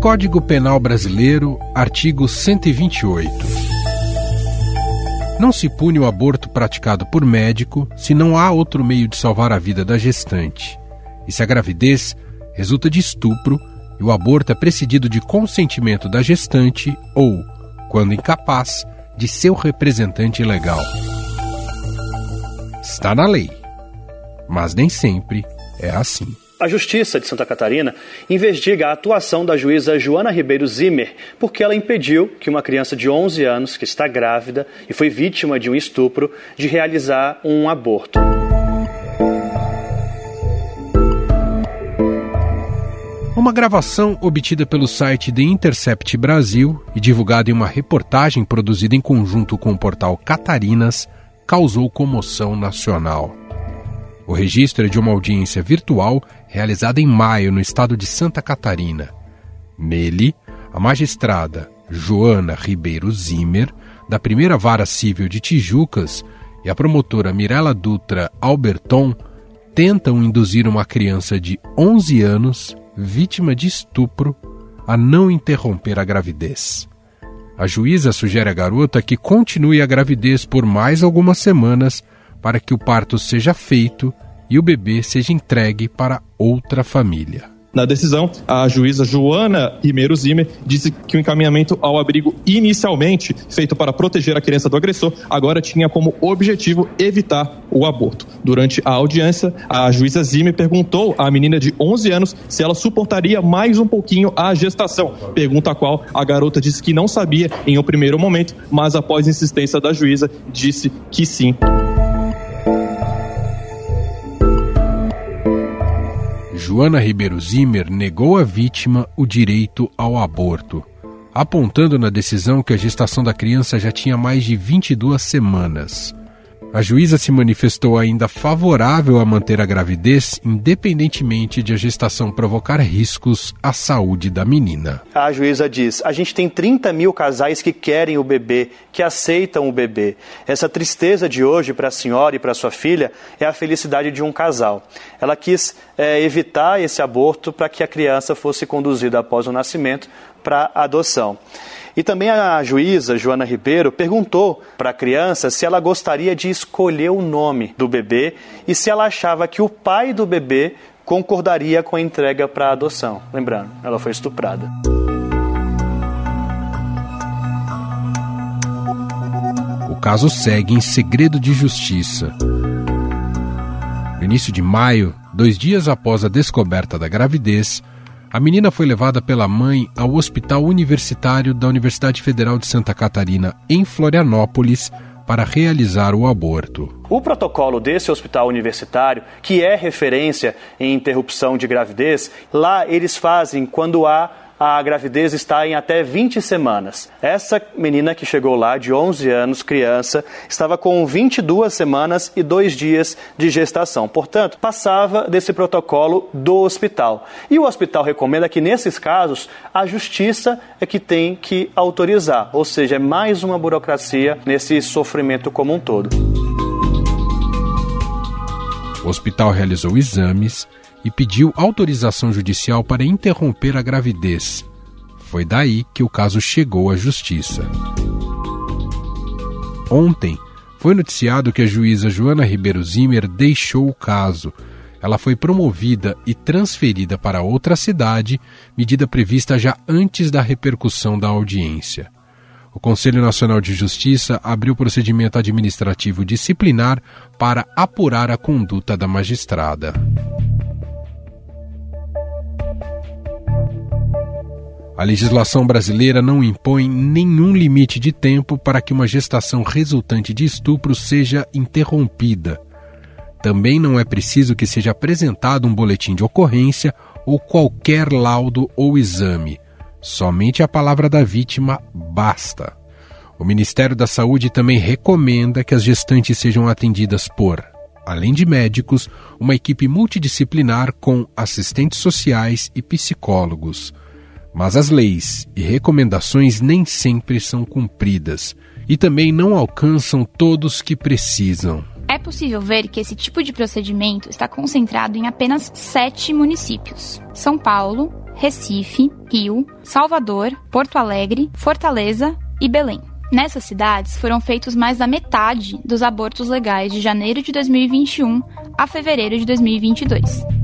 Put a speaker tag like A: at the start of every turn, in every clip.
A: Código Penal Brasileiro, artigo 128. Não se pune o aborto praticado por médico se não há outro meio de salvar a vida da gestante. E se a gravidez resulta de estupro e o aborto é precedido de consentimento da gestante ou, quando incapaz, de seu representante legal. Está na lei, mas nem sempre é assim.
B: A Justiça de Santa Catarina investiga a atuação da juíza Joana Ribeiro Zimmer, porque ela impediu que uma criança de 11 anos, que está grávida e foi vítima de um estupro, de realizar um aborto.
A: Uma gravação obtida pelo site The Intercept Brasil e divulgada em uma reportagem produzida em conjunto com o portal Catarinas causou comoção nacional. O registro é de uma audiência virtual realizada em maio no estado de Santa Catarina. Nele, a magistrada Joana Ribeiro Zimmer, da primeira vara civil de Tijucas, e a promotora Mirela Dutra Alberton tentam induzir uma criança de 11 anos, vítima de estupro, a não interromper a gravidez. A juíza sugere à garota que continue a gravidez por mais algumas semanas para que o parto seja feito e o bebê seja entregue para outra família.
C: Na decisão, a juíza Joana Ribeiro Zimmer disse que o encaminhamento ao abrigo inicialmente feito para proteger a criança do agressor agora tinha como objetivo evitar o aborto. Durante a audiência, a juíza Zimmer perguntou à menina de 11 anos se ela suportaria mais um pouquinho a gestação. Pergunta a qual a garota disse que não sabia em um primeiro momento, mas após insistência da juíza, disse que sim.
A: Joana Ribeiro Zimmer negou à vítima o direito ao aborto, apontando na decisão que a gestação da criança já tinha mais de 22 semanas. A juíza se manifestou ainda favorável a manter a gravidez, independentemente de a gestação provocar riscos à saúde da menina.
B: A juíza diz: a gente tem 30 mil casais que querem o bebê, que aceitam o bebê. Essa tristeza de hoje para a senhora e para sua filha é a felicidade de um casal. Ela quis é, evitar esse aborto para que a criança fosse conduzida após o nascimento para adoção. E também a juíza Joana Ribeiro perguntou para a criança se ela gostaria de escolher o nome do bebê e se ela achava que o pai do bebê concordaria com a entrega para adoção. Lembrando, ela foi estuprada.
A: O caso segue em segredo de justiça. No início de maio, dois dias após a descoberta da gravidez, a menina foi levada pela mãe ao Hospital Universitário da Universidade Federal de Santa Catarina, em Florianópolis, para realizar o aborto.
B: O protocolo desse hospital universitário, que é referência em interrupção de gravidez, lá eles fazem quando há a gravidez está em até 20 semanas. Essa menina que chegou lá, de 11 anos, criança, estava com 22 semanas e dois dias de gestação. Portanto, passava desse protocolo do hospital. E o hospital recomenda que, nesses casos, a justiça é que tem que autorizar, ou seja, é mais uma burocracia nesse sofrimento como um todo.
A: O hospital realizou exames e pediu autorização judicial para interromper a gravidez. Foi daí que o caso chegou à justiça. Ontem, foi noticiado que a juíza Joana Ribeiro Zimmer deixou o caso. Ela foi promovida e transferida para outra cidade, medida prevista já antes da repercussão da audiência. O Conselho Nacional de Justiça abriu procedimento administrativo disciplinar para apurar a conduta da magistrada. A legislação brasileira não impõe nenhum limite de tempo para que uma gestação resultante de estupro seja interrompida. Também não é preciso que seja apresentado um boletim de ocorrência ou qualquer laudo ou exame. Somente a palavra da vítima basta. O Ministério da Saúde também recomenda que as gestantes sejam atendidas por, além de médicos, uma equipe multidisciplinar com assistentes sociais e psicólogos. Mas as leis e recomendações nem sempre são cumpridas e também não alcançam todos que precisam.
D: É possível ver que esse tipo de procedimento está concentrado em apenas sete municípios: São Paulo, Recife, Rio, Salvador, Porto Alegre, Fortaleza e Belém. Nessas cidades foram feitos mais da metade dos abortos legais de janeiro de 2021 a fevereiro de 2022.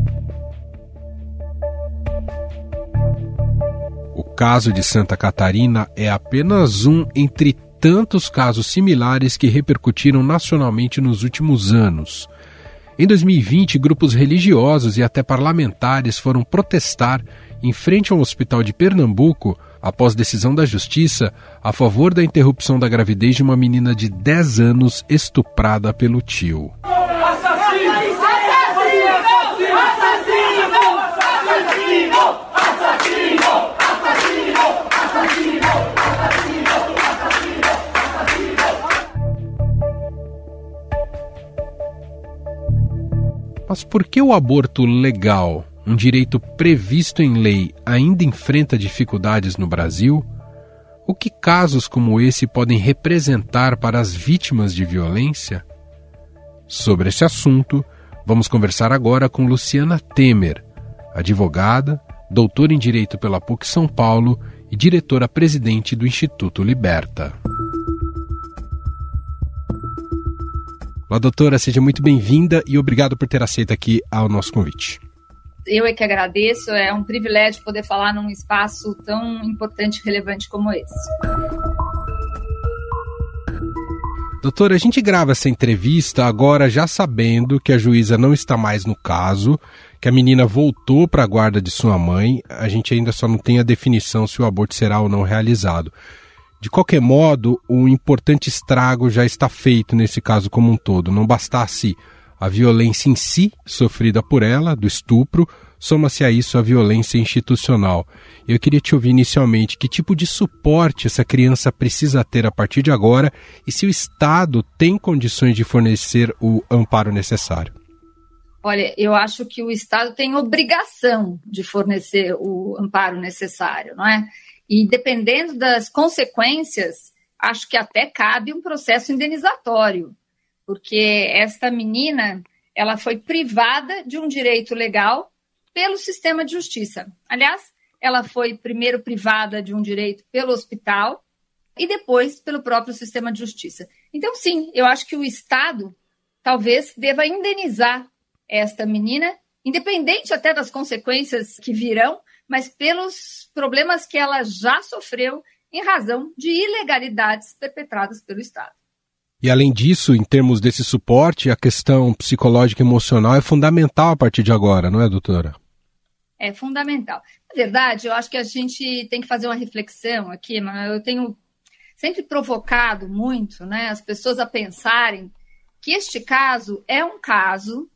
A: Caso de Santa Catarina é apenas um entre tantos casos similares que repercutiram nacionalmente nos últimos anos. Em 2020, grupos religiosos e até parlamentares foram protestar em frente ao hospital de Pernambuco após decisão da justiça a favor da interrupção da gravidez de uma menina de 10 anos estuprada pelo tio. Mas por que o aborto legal, um direito previsto em lei, ainda enfrenta dificuldades no Brasil? O que casos como esse podem representar para as vítimas de violência? Sobre esse assunto, vamos conversar agora com Luciana Temer, advogada, doutora em Direito pela PUC São Paulo e diretora-presidente do Instituto Liberta. Olá, doutora, seja muito bem-vinda e obrigado por ter aceito aqui ao nosso convite.
E: Eu é que agradeço, é um privilégio poder falar num espaço tão importante e relevante como esse.
A: Doutora, a gente grava essa entrevista agora já sabendo que a juíza não está mais no caso, que a menina voltou para a guarda de sua mãe. A gente ainda só não tem a definição se o aborto será ou não realizado. De qualquer modo, um importante estrago já está feito nesse caso como um todo. Não bastasse a violência em si, sofrida por ela, do estupro, soma-se a isso a violência institucional. Eu queria te ouvir inicialmente que tipo de suporte essa criança precisa ter a partir de agora e se o Estado tem condições de fornecer o amparo necessário.
E: Olha, eu acho que o Estado tem obrigação de fornecer o amparo necessário, não é? E dependendo das consequências, acho que até cabe um processo indenizatório, porque esta menina ela foi privada de um direito legal pelo sistema de justiça. Aliás, ela foi primeiro privada de um direito pelo hospital e depois pelo próprio sistema de justiça. Então, sim, eu acho que o Estado talvez deva indenizar esta menina, independente até das consequências que virão, mas pelos problemas que ela já sofreu em razão de ilegalidades perpetradas pelo Estado.
A: E além disso, em termos desse suporte, a questão psicológica e emocional é fundamental a partir de agora, não é, doutora?
E: É fundamental. Na verdade, eu acho que a gente tem que fazer uma reflexão aqui, mas eu tenho sempre provocado muito né, as pessoas a pensarem que este caso é um caso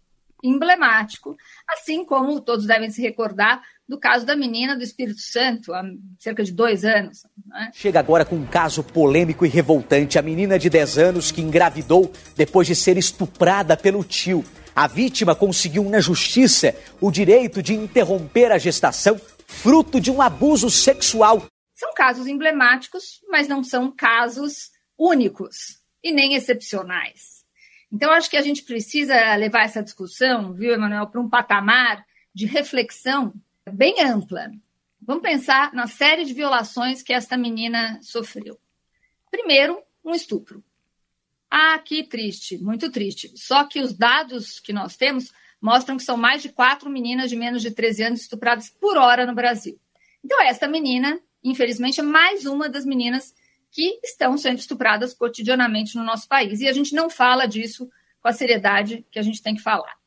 E: emblemático, assim como todos devem se recordar do caso da menina do Espírito Santo, há cerca de dois anos.
F: Né? Chega agora com um caso polêmico e revoltante. A menina de 10 anos que engravidou depois de ser estuprada pelo tio. A vítima conseguiu na justiça o direito de interromper a gestação, fruto de um abuso sexual.
E: São casos emblemáticos, mas não são casos únicos e nem excepcionais. Então, acho que a gente precisa levar essa discussão, viu, Emanuel, para um patamar de reflexão bem ampla. Vamos pensar na série de violações que esta menina sofreu. Primeiro, um estupro. Ah, que triste, muito triste. Só que os dados que nós temos mostram que são mais de quatro meninas de menos de 13 anos estupradas por hora no Brasil. Então, esta menina, infelizmente, é mais uma das meninas que estão sendo estupradas cotidianamente no nosso país. E a gente não fala disso com a seriedade que a gente tem que falar.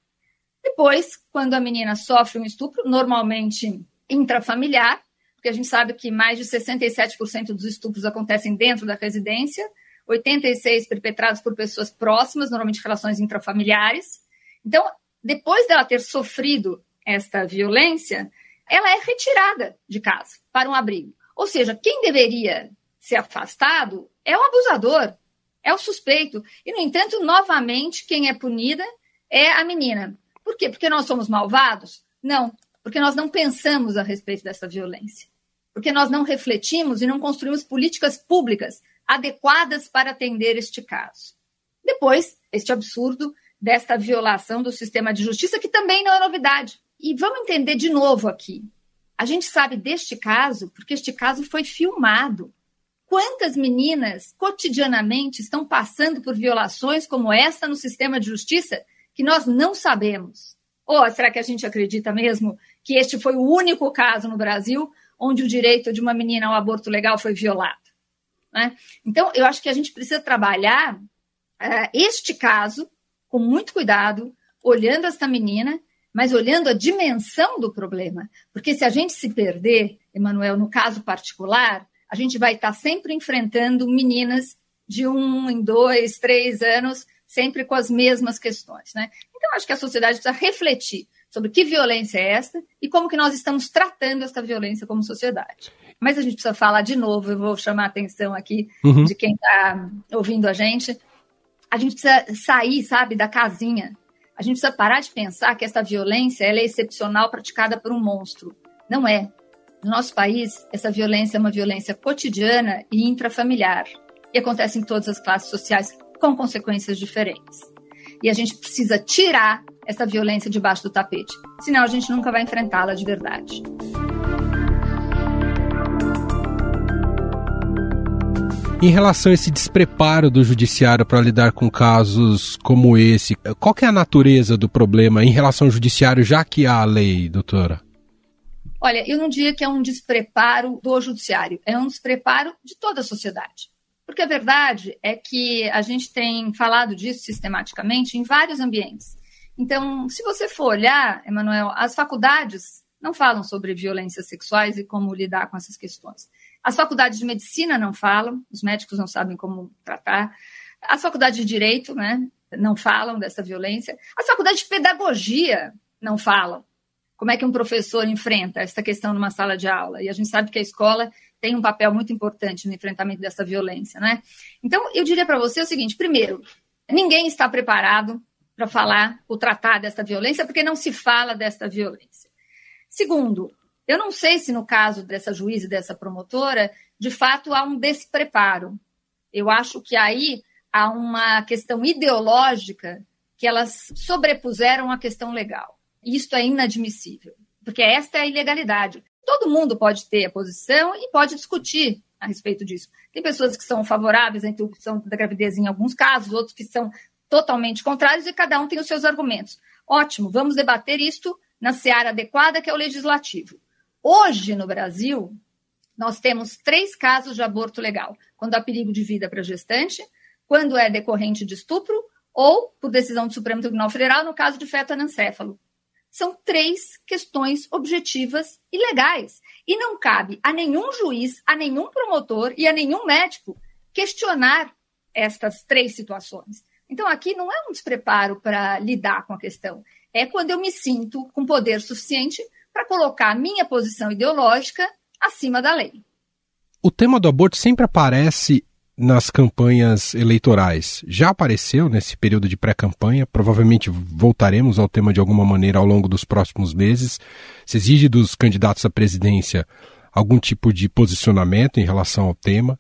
E: Depois, quando a menina sofre um estupro, normalmente intrafamiliar, porque a gente sabe que mais de 67% dos estupros acontecem dentro da residência, 86 perpetrados por pessoas próximas, normalmente relações intrafamiliares. Então, depois dela ter sofrido esta violência, ela é retirada de casa para um abrigo. Ou seja, quem deveria ser afastado é o abusador, é o suspeito. E, no entanto, novamente, quem é punida é a menina. Por quê? Porque nós somos malvados? Não, porque nós não pensamos a respeito dessa violência. Porque nós não refletimos e não construímos políticas públicas adequadas para atender este caso. Depois, este absurdo desta violação do sistema de justiça, que também não é novidade. E vamos entender de novo aqui. A gente sabe deste caso porque este caso foi filmado. Quantas meninas cotidianamente estão passando por violações como esta no sistema de justiça que nós não sabemos? Ou será que a gente acredita mesmo que este foi o único caso no Brasil onde o direito de uma menina ao aborto legal foi violado? Né? Então, eu acho que a gente precisa trabalhar uh, este caso com muito cuidado, olhando esta menina, mas olhando a dimensão do problema. Porque se a gente se perder, Emanuel, no caso particular, a gente vai estar sempre enfrentando meninas de um em dois, três anos, sempre com as mesmas questões. Né? Então, acho que a sociedade precisa refletir sobre que violência é esta e como que nós estamos tratando esta violência como sociedade. Mas a gente precisa falar de novo, eu vou chamar a atenção aqui uhum. de quem está ouvindo a gente. A gente precisa sair, sabe, da casinha. A gente precisa parar de pensar que esta violência é excepcional praticada por um monstro. Não é. No nosso país, essa violência é uma violência cotidiana e intrafamiliar. E acontece em todas as classes sociais com consequências diferentes. E a gente precisa tirar essa violência debaixo do tapete, senão a gente nunca vai enfrentá-la de verdade.
A: Em relação a esse despreparo do judiciário para lidar com casos como esse, qual é a natureza do problema em relação ao judiciário, já que há a lei, doutora?
E: Olha, eu não diria que é um despreparo do judiciário, é um despreparo de toda a sociedade. Porque a verdade é que a gente tem falado disso sistematicamente em vários ambientes. Então, se você for olhar, Emanuel, as faculdades não falam sobre violências sexuais e como lidar com essas questões. As faculdades de medicina não falam, os médicos não sabem como tratar. As faculdades de direito né, não falam dessa violência. As faculdades de pedagogia não falam como é que um professor enfrenta essa questão numa sala de aula. E a gente sabe que a escola tem um papel muito importante no enfrentamento dessa violência, né? Então, eu diria para você o seguinte: primeiro, ninguém está preparado para falar ou tratar desta violência, porque não se fala desta violência. Segundo, eu não sei se no caso dessa juíza e dessa promotora, de fato há um despreparo. Eu acho que aí há uma questão ideológica que elas sobrepuseram a questão legal. Isto é inadmissível, porque esta é a ilegalidade. Todo mundo pode ter a posição e pode discutir a respeito disso. Tem pessoas que são favoráveis à interrupção da gravidez em alguns casos, outros que são totalmente contrários e cada um tem os seus argumentos. Ótimo, vamos debater isto na seara adequada, que é o legislativo. Hoje, no Brasil, nós temos três casos de aborto legal: quando há perigo de vida para gestante, quando é decorrente de estupro ou por decisão do Supremo Tribunal Federal, no caso de feto anencéfalo são três questões objetivas e legais. E não cabe a nenhum juiz, a nenhum promotor e a nenhum médico questionar estas três situações. Então, aqui não é um despreparo para lidar com a questão, é quando eu me sinto com poder suficiente para colocar a minha posição ideológica acima da lei.
A: O tema do aborto sempre aparece nas campanhas eleitorais. Já apareceu nesse período de pré-campanha, provavelmente voltaremos ao tema de alguma maneira ao longo dos próximos meses. Se exige dos candidatos à presidência algum tipo de posicionamento em relação ao tema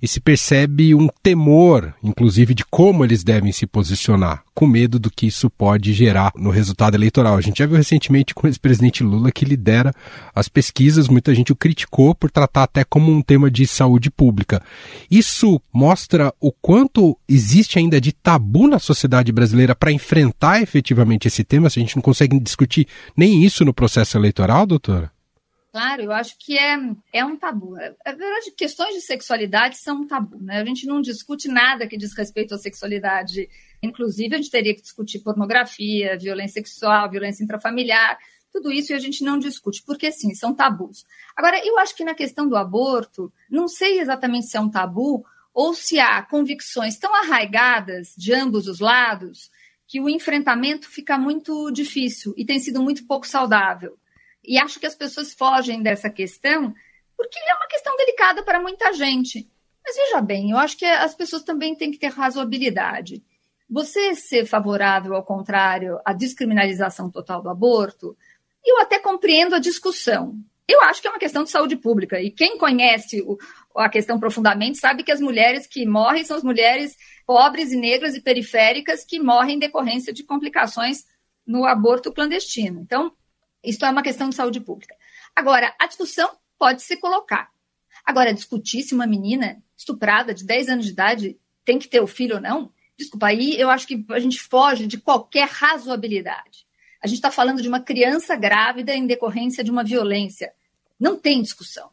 A: e se percebe um temor, inclusive, de como eles devem se posicionar, com medo do que isso pode gerar no resultado eleitoral. A gente já viu recentemente com o ex-presidente Lula que lidera as pesquisas, muita gente o criticou por tratar até como um tema de saúde pública. Isso mostra o quanto existe ainda de tabu na sociedade brasileira para enfrentar efetivamente esse tema, se a gente não consegue discutir nem isso no processo eleitoral, doutora?
E: Claro, eu acho que é, é um tabu. É, é verdade, questões de sexualidade são um tabu, né? A gente não discute nada que diz respeito à sexualidade. Inclusive, a gente teria que discutir pornografia, violência sexual, violência intrafamiliar, tudo isso e a gente não discute, porque sim, são tabus. Agora, eu acho que na questão do aborto, não sei exatamente se é um tabu ou se há convicções tão arraigadas de ambos os lados que o enfrentamento fica muito difícil e tem sido muito pouco saudável. E acho que as pessoas fogem dessa questão porque é uma questão delicada para muita gente. Mas veja bem, eu acho que as pessoas também têm que ter razoabilidade. Você ser favorável, ao contrário, à descriminalização total do aborto, eu até compreendo a discussão. Eu acho que é uma questão de saúde pública. E quem conhece o, a questão profundamente sabe que as mulheres que morrem são as mulheres pobres e negras e periféricas que morrem em decorrência de complicações no aborto clandestino. Então, Isso é uma questão de saúde pública. Agora, a discussão pode se colocar. Agora, discutir se uma menina estuprada de 10 anos de idade tem que ter o filho ou não, desculpa, aí eu acho que a gente foge de qualquer razoabilidade. A gente está falando de uma criança grávida em decorrência de uma violência. Não tem discussão.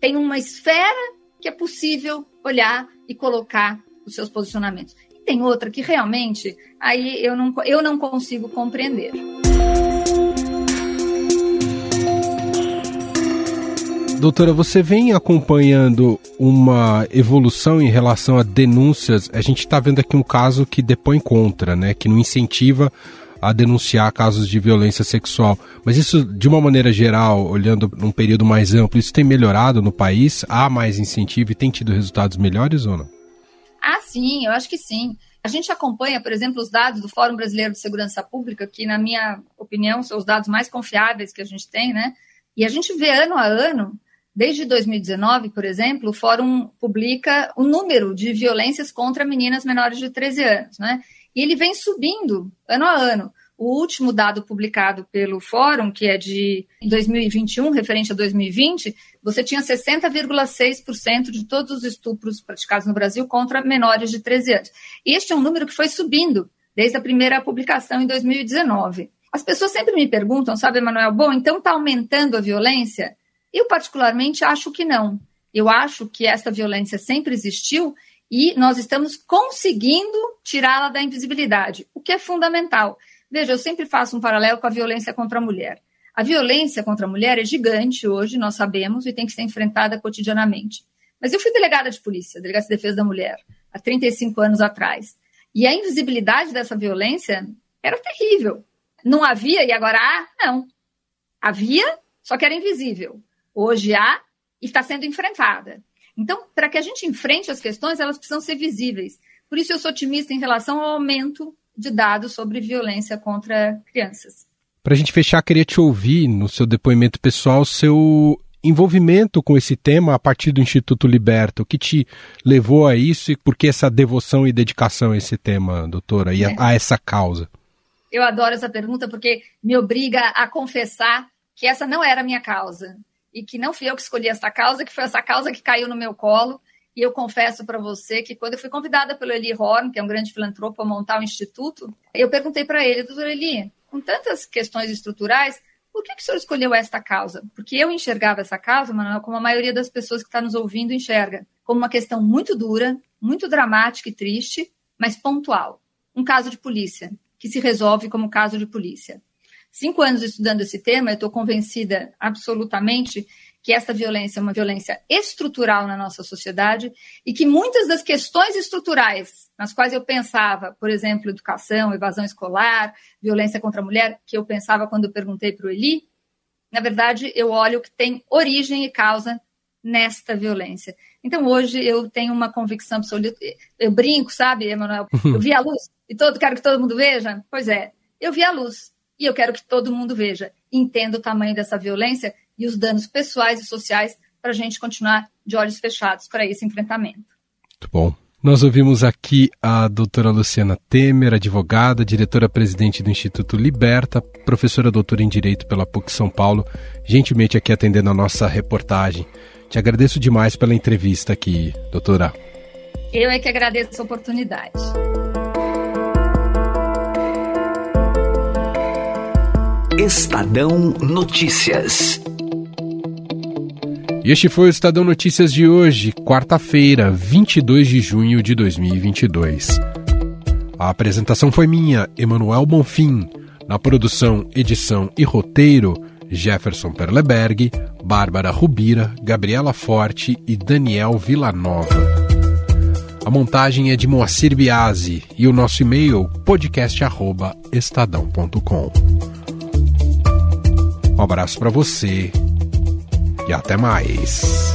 E: Tem uma esfera que é possível olhar e colocar os seus posicionamentos. E tem outra que realmente aí eu não, eu não consigo compreender.
A: Doutora, você vem acompanhando uma evolução em relação a denúncias. A gente está vendo aqui um caso que depõe contra, né? Que não incentiva a denunciar casos de violência sexual. Mas isso, de uma maneira geral, olhando num período mais amplo, isso tem melhorado no país? Há mais incentivo e tem tido resultados melhores ou não?
E: Ah, sim, eu acho que sim. A gente acompanha, por exemplo, os dados do Fórum Brasileiro de Segurança Pública, que, na minha opinião, são os dados mais confiáveis que a gente tem, né? E a gente vê ano a ano Desde 2019, por exemplo, o Fórum publica o número de violências contra meninas menores de 13 anos, né? E ele vem subindo ano a ano. O último dado publicado pelo Fórum, que é de 2021, referente a 2020, você tinha 60,6% de todos os estupros praticados no Brasil contra menores de 13 anos. E este é um número que foi subindo desde a primeira publicação em 2019. As pessoas sempre me perguntam, sabe, Emanuel, bom, então está aumentando a violência? Eu, particularmente, acho que não. Eu acho que esta violência sempre existiu e nós estamos conseguindo tirá-la da invisibilidade, o que é fundamental. Veja, eu sempre faço um paralelo com a violência contra a mulher. A violência contra a mulher é gigante hoje, nós sabemos, e tem que ser enfrentada cotidianamente. Mas eu fui delegada de polícia, delegada de defesa da mulher, há 35 anos atrás. E a invisibilidade dessa violência era terrível. Não havia e agora há? Não. Havia, só que era invisível. Hoje há e está sendo enfrentada. Então, para que a gente enfrente as questões, elas precisam ser visíveis. Por isso, eu sou otimista em relação ao aumento de dados sobre violência contra crianças.
A: Para a gente fechar, queria te ouvir no seu depoimento pessoal, seu envolvimento com esse tema a partir do Instituto Liberta. O que te levou a isso e por que essa devoção e dedicação a esse tema, doutora, e a, é. a essa causa?
E: Eu adoro essa pergunta porque me obriga a confessar que essa não era a minha causa e que não fui eu que escolhi essa causa, que foi essa causa que caiu no meu colo. E eu confesso para você que quando eu fui convidada pelo Eli Horn, que é um grande filantropo, a montar o um instituto, eu perguntei para ele, doutor Eli, com tantas questões estruturais, por que, que o senhor escolheu esta causa? Porque eu enxergava essa causa, Manuel, como a maioria das pessoas que está nos ouvindo enxerga, como uma questão muito dura, muito dramática e triste, mas pontual. Um caso de polícia, que se resolve como caso de polícia cinco anos estudando esse tema, eu estou convencida absolutamente que essa violência é uma violência estrutural na nossa sociedade e que muitas das questões estruturais nas quais eu pensava, por exemplo, educação, evasão escolar, violência contra a mulher, que eu pensava quando eu perguntei para o Eli, na verdade, eu olho que tem origem e causa nesta violência. Então, hoje, eu tenho uma convicção absoluta. Eu brinco, sabe, Emanuel? Eu vi a luz e todo, quero que todo mundo veja? Pois é, eu vi a luz. E eu quero que todo mundo veja, entenda o tamanho dessa violência e os danos pessoais e sociais para a gente continuar de olhos fechados para esse enfrentamento.
A: Muito bom. Nós ouvimos aqui a doutora Luciana Temer, advogada, diretora-presidente do Instituto Liberta, professora doutora em Direito pela PUC São Paulo, gentilmente aqui atendendo a nossa reportagem. Te agradeço demais pela entrevista aqui, doutora.
E: Eu é que agradeço a oportunidade.
G: Estadão Notícias.
A: E este foi o Estadão Notícias de hoje, quarta-feira, 22 de junho de 2022. A apresentação foi minha, Emanuel Bonfim. Na produção, edição e roteiro, Jefferson Perleberg, Bárbara Rubira, Gabriela Forte e Daniel Villanova. A montagem é de Moacir Biasi e o nosso e-mail podcast@estadão.com. Um abraço para você e até mais.